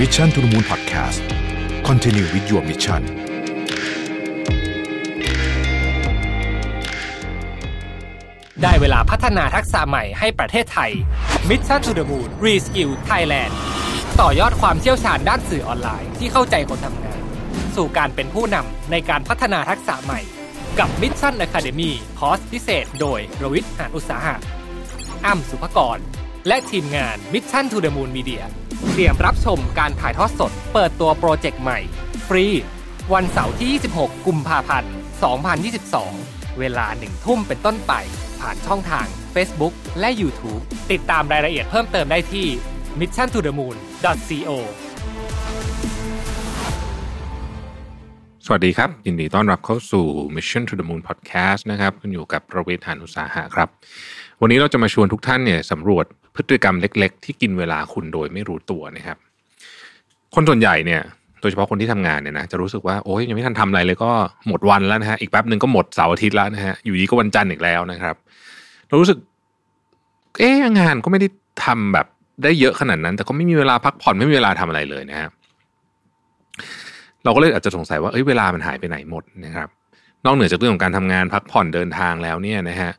Mission to the Moon Podcast Continue with your mission ได้เวลาพัฒนาทักษะใหม่ให้ประเทศไทย Mission to the Moon Reskill Thailand ต่อยอดความเชี่ยวชาญด้านสื่อออนไลน์ที่เข้าใจคนทำงาน สู่การเป็นผู้นำในการพัฒนาทักษะใหม่ กับ Mission Academy คอร์สพิเศษ โดยรวิทย์หานอุตสาหะอ้ำสุภกร และทีมงาน Mission to the Moon Media เตรียมรับชมการถ่ายทอดสด เปิดตัวโปรเจกต์ใหม่ ฟรี วันเสาร์ที่ 26 กุมภาพันธ์ 2022 เวลาหนึ่งทุ่มเป็นต้นไป ผ่านช่องทาง Facebook และ YouTube ติดตามรายละเอียดเพิ่มเติมได้ที่ mission to the moon co สวัสดีครับ ยินดีต้อนรับเข้าสู่ Mission to the Moon Podcast นะครับคุณอยู่กับประเวทหานุสาหะครับ วันนี้เราจะมาชวนทุกท่านเนี่ยสำรวจ พฤติกรรมเล็ก ๆ ที่กินเวลาคุณโดยไม่รู้ตัวนะครับ คนส่วนใหญ่เนี่ยโดยเฉพาะคนที่ทำงานเนี่ยนะจะรู้สึกว่าโอ้ยยังไม่ทันทำอะไรเลยก็หมดวันแล้วนะฮะอีกแป๊บหนึ่งก็หมดเสาร์อาทิตย์แล้วนะฮะอยู่ดีก็วันจันทร์อีกแล้วนะครับ เรารู้สึก เอ๊ะงานก็ไม่ได้ทำแบบได้เยอะขนาดนั้น แต่ก็ไม่มีเวลาพักผ่อนไม่มีเวลาทำอะไรเลยนะฮะเราก็เลยอาจจะสงสัยว่าเอ้ยเวลามันหายไปไหนหมดนะครับ นอกเหนือจากเรื่องของการทำงานพักผ่อนเดินทางแล้วเนี่ยนะฮะ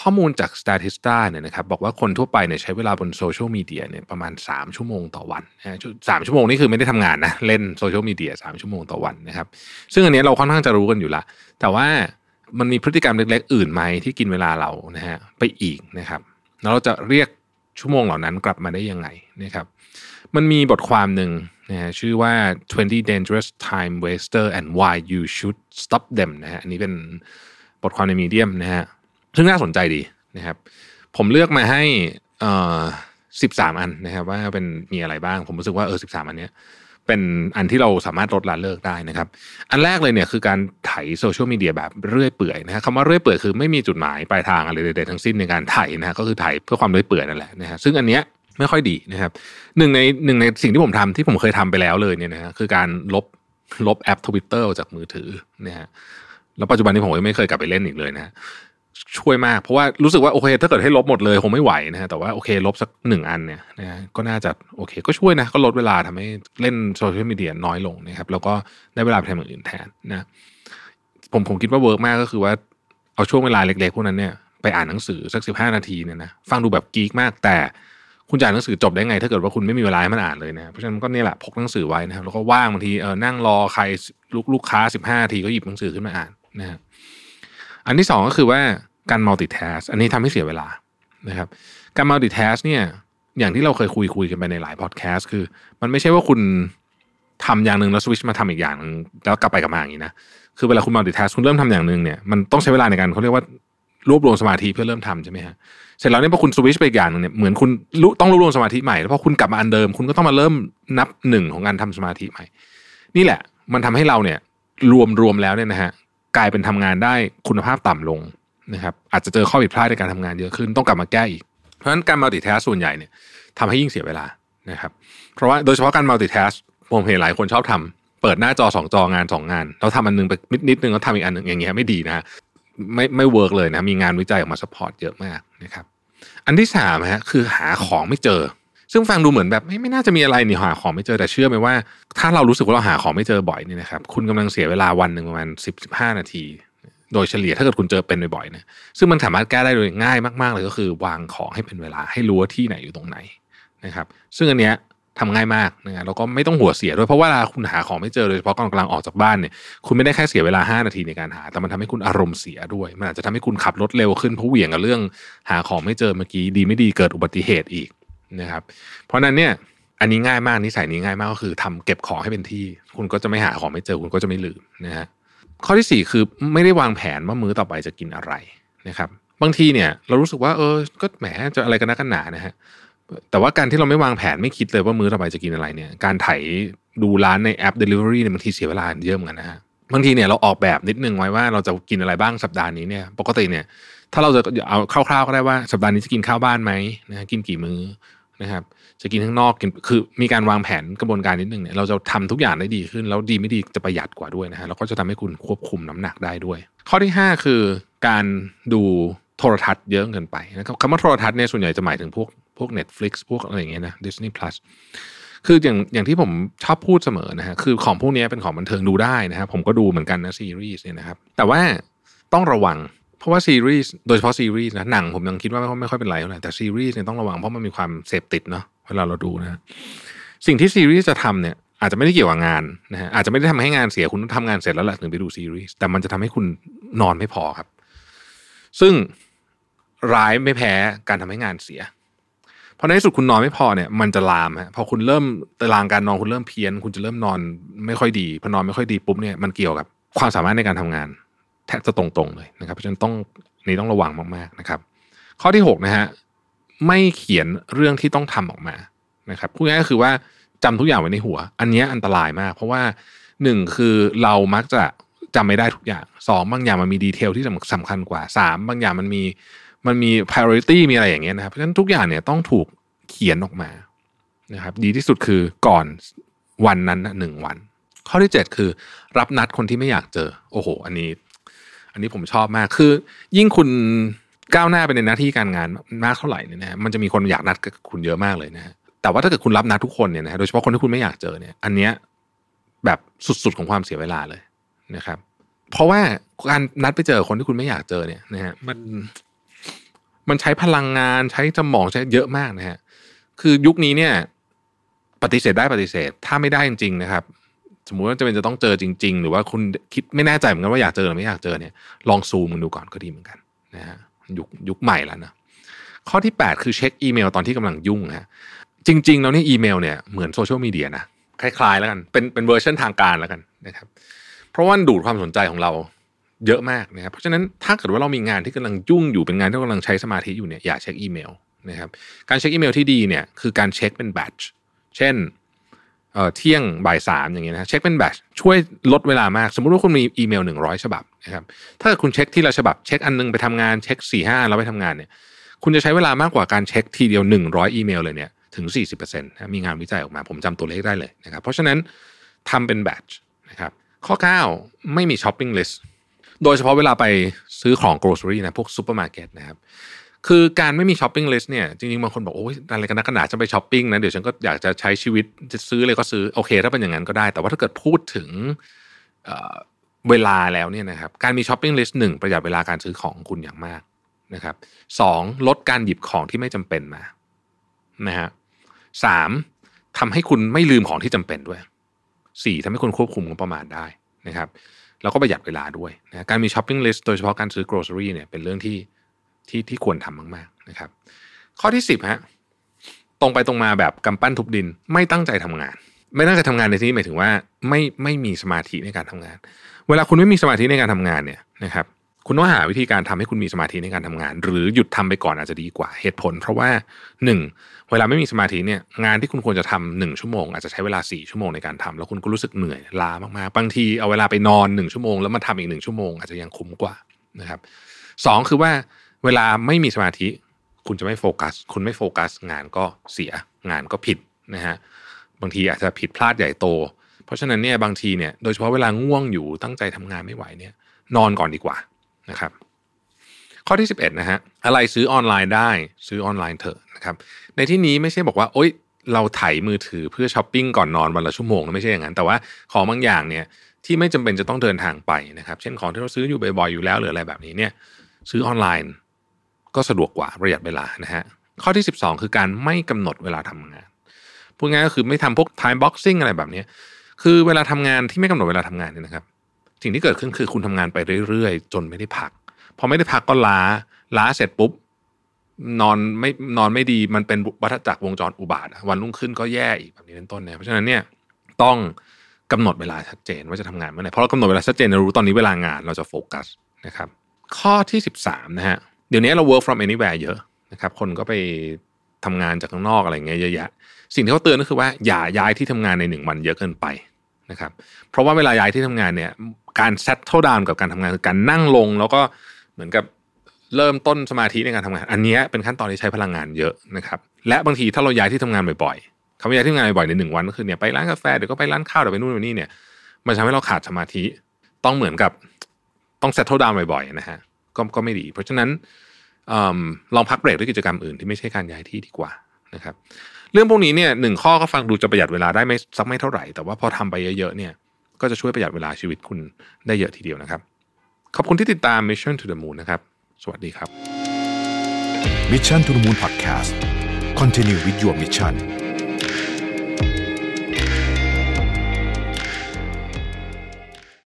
ข้อมูลจาก Statista เนี่ยนะครับบอกว่าคนทั่วไปเนี่ยใช้เวลาบนโซเชียลมีเดียเนี่ยประมาณ 3 ชั่วโมงต่อวันนะสามชั่วโมงนี่คือไม่ได้ทำงานนะ เล่นโซเชียลมีเดียสามชั่วโมงต่อวันนะครับ ซึ่งอันนี้เราค่อนข้างจะรู้กันอยู่ละ แต่ว่ามันมีพฤติกรรมเล็กๆ อื่นไหมที่กินเวลาเรานะฮะไปอีกนะครับ แล้วเราจะเรียกชั่วโมงเหล่านั้นกลับมาได้ยังไงนะครับ มันมีบทความหนึ่งนะฮะชื่อว่า 20 dangerous time waster and why you should stop them นะฮะอันนี้เป็นบทความในมีเดียมนะฮะ ซึ่งน่าสนใจดีนะครับ ผมเลือกมาให้เอ่อสิบสามอันนะครับ ว่าเป็นมีอะไรบ้าง ผมรู้สึกว่าเออสิบสามอันเนี้ยเป็นอันที่เราสามารถลดละเลิกได้นะครับ อันแรกเลยเนี่ยคือการไถโซเชียลมีเดียแบบเรื่อยเปื่อยนะคคำว่าเรื่อยเปื่อยคือไม่มีจุดหมายปลายทางอะไรใดๆทั้งสิ้นในการไถนะก็คือไถเพื่อความเรื่อยเปื่อยนั่นแหละนะฮะซึ่งอันเนี้ยไม่ค่อยดีนะครับหนึ่งในหนึ่งในสิ่งที่ผมทำที่ผมเคยทำไปแล้วเลยเนี่ยนะฮะคือการลบลบแอปทวิตเตอร์จากมือถือนะฮะแล้วปัจจุบันนี้ผมก็ไม่เคยกลับไปเล่นอีกเลยนะ ช่วยมาก เพราะว่ารู้สึกว่าโอเค ถ้าเกิดให้ลบหมดเลยคงไม่ไหวนะฮะแต่ว่าโอเคลบสักหนึ่งอันเนี่ยนะก็น่าจะโอเค ก็ช่วยนะ ก็ลดเวลาทำให้เล่นโซเชียลมีเดียน้อยลงนะครับ แล้วก็ได้เวลาไปทำอย่างอื่นแทนนะผมผมคิดว่า work มากก็คือว่าเอาช่วงเวลาเล็กๆพวกนั้นเนี่ยไปอ่านหนังสือสักสิบห้านาทีเนี่ยนะฟังดูแบบกีกมากแต่คุณจะอ่านหนังสือจบได้ไง ถ้าเกิดว่าคุณไม่มีเวลาให้มันอ่านเลยนะเพราะฉะนั้นก็เนี่ยแหละพกหนังสือไว้นะครับแล้วก็ว่างบางทีเออนั่งรอใครลูกลูกค้าสิบห้านาทีก็หยิบหนังสือขึ้นมาอ่านนะฮะอันที่สองก็คือว่า การ multitask อันนี้ทำให้เสียเวลานะครับการ multitask เนี่ยอย่างที่เราเคยคุยคุยกันไปในหลายพอดแคสต์คือ มันไม่ใช่ว่าคุณทำอย่างหนึ่งแล้วสวิชมาทำอีกอย่างหนึ่งแล้วกลับไปกลับมาอย่างนี้นะคือเวลาคุณ multitask คุณเริ่มทำอย่างหนึ่งเนี่ยมันต้องใช้เวลาในการเขาเรียกว่ารวบรวมสมาธิเพื่อเริ่มทำใช่ไหมฮะเสร็จแล้วเนี่ยพอคุณสวิชไปอีกอย่างหนึ่งเนี่ยเหมือนคุณต้องรวบรวมสมาธิใหม่แล้วพอคุณกลับมาอันเดิม คุณก็ต้องมาเริ่มนับหนึ่งของการทำสมาธิใหม่ นี่แหละ มันทำให้เราเนี่ยรวมรวมแล้วเนี่ยนะฮะกลายเป็นทำงานได้คุณภาพต่ำลง นะครับอาจจะเจอข้อผิดพลาดในการทำงานเยอะขึ้นต้องกลับมาแก้อีก เพราะฉะนั้นการมัลติแทสส่วนใหญ่เนี่ยทำให้ยิ่งเสียเวลานะครับเพราะว่าโดยเฉพาะการมัลติแทสผมเห็นหลายคนชอบทำเปิดหน้าจอสองจองานสองงานแล้วทำอันนึงไปนิดนิดนึงแล้วทำอีกอันหนึ่งอย่างเงี้ยไม่ดีนะไม่ไม่ work เลยนะมีงานวิจัยออกมา support เยอะมากนะครับอันที่สามฮะคือหาของไม่เจอ ซึ่งฟังดูเหมือนแบบไม่ไม่น่าจะมีอะไรนี่หาของไม่เจอแต่เชื่อไหมว่า ถ้าเรารู้สึกว่าเราหาของไม่เจอบ่อยนี่นะครับคุณกำลังเสียเวลาวันหนึ่งประมาณสิบสิบห้านาที โดยเฉลี่ยถ้าเกิดคุณเจอเป็นบ่อยๆนะซึ่งมันสามารถแก้ได้โดยง่ายมากๆเลยก็คือวางของให้เป็นเวลาให้รู้ว่าที่ไหนอยู่ตรงไหนนะครับ ซึ่งอันเนี้ยทำง่ายมากนะแล้วก็ไม่ต้องหัวเสียด้วยเพราะว่าเวลาคุณหาของไม่เจอโดยเฉพาะตอนกำลังออกจากบ้านเนี่ยคุณไม่ได้แค่เสียเวลา 5 นาทีในการหา แต่มันทำให้คุณอารมณ์เสียด้วย มันอาจจะทำให้คุณขับรถเร็วขึ้นเพราะเหวี่ยงกับเรื่อง หาของไม่เจอเมื่อกี้ดีไม่ดีเกิดอุบัติเหตุอีกนะครับ เพราะนั้นเนี่ยอันนี้ง่ายมากนิสัยนี้ง่ายมากก็คือทำเก็บของให้เป็นที่ คุณก็จะไม่หาของไม่เจอคุณก็จะไม่ลืมนะฮะ ข้อที่สี่คือไม่ได้วางแผนว่ามื้อต่อไปจะกินอะไรนะครับ บางทีเนี่ยเรารู้สึกว่าเออก็แหมจะอะไรกันนักกันหนานะฮะแต่ว่าการที่เราไม่วางแผนไม่คิดเลยว่ามื้อต่อไปจะกินอะไรเนี่ย การไถดูร้านในแอป Delivery เนี่ยบางทีเสียเวลาเยอะเหมือนกันนะฮะบางทีเนี่ยเราออกแบบนิดนึงไว้ว่าเราจะกินอะไรบ้างสัปดาห์นี้เนี่ย ปกติเนี่ย ถ้าเราจะเอาคร่าวๆก็ได้ว่าสัปดาห์นี้จะกินข้าวบ้านไหมนะกินกี่มื้อ นะครับ จะกินข้างนอกกินคือมีการวางแผนกระบวนการนิดนึงเนี่ยเราจะทำทุกอย่างได้ดีขึ้น แล้วดีไม่ดีจะประหยัดกว่าด้วยนะฮะแล้วก็จะทำให้คุณควบคุมน้ำหนักได้ด้วย ข้อที่ 5 คือการดูโทรทัศน์เยอะเกินไปนะครับคำว่าโทรทัศน์เนี่ยส่วนใหญ่จะหมายถึงพวกพวก Netflix พวกอะไรอย่างเงี้ยนะ Disney Plus คืออย่างอย่างที่ผมชอบพูดเสมอนะฮะคือของพวกนี้เป็นของบันเทิงดูได้นะครับผมก็ดูเหมือนกันนะซีรีส์เนี่ยนะครับแต่ว่าต้องระวัง เพราะว่าซีรีส์โดยเฉพาะซีรีส์นะหนังผมยังคิดว่าไม่ค่อยไม่ค่อยเป็นไรเท่าไหร่แต่ซีรีส์เนี่ยต้องระวังเพราะมันมีความเสพติดเนาะเวลาเราดูนะสิ่งที่ซีรีส์จะทำเนี่ยอาจจะไม่ได้เกี่ยวกับงานนะฮะอาจจะไม่ได้ทำให้งานเสียคุณต้องทำงานเสร็จแล้วแหละถึงไปดูซีรีส์แต่มันจะทำให้คุณนอนไม่พอครับ ซึ่งร้ายไม่แพ้การทำให้งานเสียพอในที่สุดคุณนอนไม่พอเนี่ยมันจะลามฮะพอคุณเริ่มตารางการนอนคุณเริ่มเพี้ยน คุณจะเริ่มนอนไม่ค่อยดีพอนอนไม่ค่อยดีปุ๊บเนี่ยมันเกี่ยวกับความสามารถในการทำงาน แทบจะตรงๆเลยนะครับ เพราะฉะนั้นต้องนี่ต้องระวังมากๆนะครับ ข้อที่6นะฮะไม่เขียนเรื่องที่ต้องทำออกมานะครับพูดง่ายก็คือว่าจำทุกอย่างไว้ในหัว อันนี้อันตรายมาก เพราะว่าหนึ่งคือเรามักจะจำไม่ได้ทุกอย่างสองบางอย่างมันมีดีเทลที่สำคัญกว่าสามบางอย่างมันมีมันมี priority มีอะไรอย่างเงี้ยนะครับเพราะฉะนั้นทุกอย่างเนี่ยต้องถูกเขียนออกมานะครับ ดีที่สุดคือก่อนวันนั้นหนึ่งวัน ข้อที่ 7 คือ รับนัดคนที่ไม่อยากเจอ โอ้โห อันนี้ นนี้ผมชอบมากคือ ยิ่งคุณก้าวหน้าไปในหน้าที่การงานมากเท่าไหร่เนี่ยนะมันจะมีคนอยากนัดกับคุณเยอะมากเลยนะฮะแต่ว่าถ้าเกิดคุณรับนัดทุกคนเนี่ยนะโดยเฉพาะคนที่คุณไม่อยากเจอเนี่ย อันเนี้ยแบบสุดๆของความเสียเวลาเลยนะครับ เพราะว่าการนัดไปเจอคนที่คุณไม่อยากเจอเนี่ยนะฮะมันมันใช้พลังงานใช้สมองใช้เยอะมากนะฮะคือยุคนี้เนี่ย ปฏิเสธได้ปฏิเสธ ถ้าไม่ได้จริงๆนะครับ สมมุติว่าจะเป็นจะต้องเจอจริง ๆ หรือว่าคุณคิดไม่แน่ใจเหมือนกันว่าอยากเจอหรือไม่อยากเจอเนี่ยลองซูมมันดูก่อนก็ดีเหมือนกันนะฮะยุคยุคใหม่แล้วนะข้อที่ 8 คือเช็คอีเมลตอนที่กำลังยุ่งฮะจริง ๆ แล้วนี่อีเมลเนี่ยเหมือนโซเชียลมีเดียนะคล้ายๆแล้วกันเป็นเป็นเวอร์ชันทางการแล้วกันนะครับเพราะว่าดูดความสนใจของเราเยอะมากนะครับเพราะฉะนั้นถ้าเกิดว่าเรามีงานที่กำลังยุ่งอยู่เป็นงานที่กำลังใช้สมาธิอยู่เนี่ยอย่าเช็คอีเมลนะครับการเช็คอีเมลที่ดีเนี่ยคือการเช็คเป็น batchเช่น เที่ยงบ่ายสามอย่างเงี้ยนะเช็คเป็น batch ช่วยลดเวลามาก สมมุติว่าคุณมีอีเมลหนึ่งร้อยฉบับนะครับถ้าคุณเช็คทีละฉบับเช็คอันนึงไปทำงานเช็คสี่ห้าแล้วไปทำงานเนี่ยคุณจะใช้เวลามากกว่าการเช็คทีเดียวหนึ่งร้อยอีเมลเลยเนี่ยถึงสี่สิบเปอร์เซ็นต์มีงานวิจัยออกมาผมจำตัวเลขได้เลยนะครับเพราะฉะนั้นทำเป็น batch นะครับข้อ9ไม่มี shopping list โดยเฉพาะเวลาไปซื้อของ grocery นะพวกซูเปอร์มาร์เก็ตนะครับ คือการไม่มี shopping list เนี่ยจริงๆบางคนบอกโอ้ยอะไรกันนักกันหนาจะไปช้อปปิ้งนะเดี๋ยวฉันก็อยากจะใช้ชีวิตจะซื้ออะไรก็ซื้อโอเค ถ้าเป็นอย่างนั้นก็ได้ แต่ว่าถ้าเกิดพูดถึงเวลาแล้วเนี่ยนะครับการมี shopping list หนึ่งประหยัดเวลาการซื้อของคุณอย่างมากนะครับสองลดการหยิบของที่ไม่จำเป็นมานะฮะสามทำให้คุณไม่ลืมของที่จำเป็นด้วยสี่ทำให้คุณควบคุมงบประมาณได้นะครับแล้วก็ประหยัดเวลาด้วยนะการมี shopping list โดยเฉพาะการซื้อ grocery เนี่ยเป็นเรื่องที่ ที่ที่ควรทำมากๆนะครับ ข้อที่สิบฮะตรงไปตรงมาแบบกำปั้นทุบดินไม่ตั้งใจทำงาน ไม่ตั้งใจทำงานในที่นี้หมายถึงว่าไม่ไม่มีสมาธิในการทำงาน เวลาคุณไม่มีสมาธิในการทำงานเนี่ยนะครับคุณต้องหาวิธีการทำให้คุณมีสมาธิในการทำงาน หรือหยุดทำไปก่อนอาจจะดีกว่าเหตุผล เพราะว่าหนึ่งเวลาไม่มีสมาธิเนี่ยงานที่คุณควรจะทำหนึ่งชั่วโมง อาจจะใช้เวลาสี่ชั่วโมงในการทำแล้วคุณก็รู้สึกเหนื่อยล้ามากๆบางทีเอาเวลาไปนอนหนึ่งชั่วโมงแล้วมาทำอีกหนึ่งชั่วโมงอาจจะยังคุ้มกว่านะครับสองคือว่า เวลาไม่มีสมาธิ คุณจะไม่โฟกัส คุณไม่โฟกัส งานก็เสีย งานก็ผิดนะฮะบางทีอาจจะผิดพลาดใหญ่โต เพราะฉะนั้นเนี่ยบางทีเนี่ยโดยเฉพาะเวลาง่วงอยู่ตั้งใจทำงานไม่ไหวเนี่ย นอนก่อนดีกว่านะครับ ข้อที่ 11นะฮะอะไรซื้อออนไลน์ได้ซื้อออนไลน์เถอะนะครับ ในที่นี้ไม่ใช่บอกว่าโอ๊ยเราไถมือถือเพื่อช้อปปิ้งก่อนนอนวันละชั่วโมงไม่ใช่อย่างนั้น แต่ว่าของบางอย่างเนี่ยที่ไม่จำเป็นจะต้องเดินทางไปนะครับ เช่นของที่เราซื้ออยู่บ่อยๆอยู่แล้วหรืออะไรแบบนี้เนี่ย ซื้อออนไลน์ ก็สะดวกกว่าประหยัดเวลานะฮะข้อที่ 12 คือการไม่กำหนดเวลาทำงานพูดง่ายก็คือไม่ทำพวก time boxing อะไรแบบนี้คือเวลาทำงานที่ไม่กำหนดเวลาทำงานเนี่ยนะครับ สิ่งที่เกิดขึ้นคือคุณทำงานไปเรื่อยๆ จนไม่ได้พักพอไม่ได้พักก็ล้าล้าเสร็จปุ๊บนอนไม่นอนไม่ดีมันเป็นวัฏจักรวงจรอุบาทวันรุ่งขึ้นก็แย่อีกแบบนี้เป็นต้นเนี่ยเพราะฉะนั้นเนี่ยต้องกำหนดเวลาชัดเจนว่าจะทำงานเมื่อไหร่เพราะเรากำหนดเวลาชัดเจนเรารู้ตอนนี้เวลางานเราจะโฟกัสนะครับ ข้อที่สิบสามนะฮะ เดี๋ยวนี้เรา work from anywhere เยอะนะครับ คนก็ไปทำงานจากข้างนอกอะไรเงี้ยเยอะแยะ สิ่งที่เขาเตือนก็คือว่าอย่าย้ายที่ทำงานในหนึ่งวันเยอะเกินไปนะครับ เพราะว่าเวลาย้ายที่ทำงานเนี่ย การเซตเท่าดาวกับการทำงานคือการนั่งลง แล้วก็เหมือนกับเริ่มต้นสมาธิในการทำงาน อันนี้เป็นขั้นตอนที่ใช้พลังงานเยอะนะครับ และบางทีถ้าเราย้ายที่ทำงานบ่อยๆคำว่าย้ายที่ทำงานบ่อยในหนึ่งวันก็คือเนี่ยไปร้านกาแฟเดี๋ยวก็ไปร้านข้าวเดี๋ยวไปนู่นไปนี่เนี่ย มันทำให้เราขาดสมาธิ ต้องเหมือนกับต้องเซตเท่าดาวบ่อยๆนะฮะ ก็ก็ไม่ดี เพราะฉะนั้นอลองพักเบรกด้วยกิจกรรมอื่นที่ไม่ใช่การย้ายที่ดีกว่านะครับ เรื่องพวกนี้เนี่ยหนึ่งข้อก็ฟังดูจะประหยัดเวลาได้ไม่สักไม่เท่าไหร่ แต่ว่าพอทำไปเยอะๆเนี่ยก็จะช่วยประหยัดเวลาชีวิตคุณได้เยอะทีเดียวนะครับ ขอบคุณที่ติดตาม Mission to the Moon นะครับ สวัสดีครับ Mission to the Moon Podcast Continue with your mission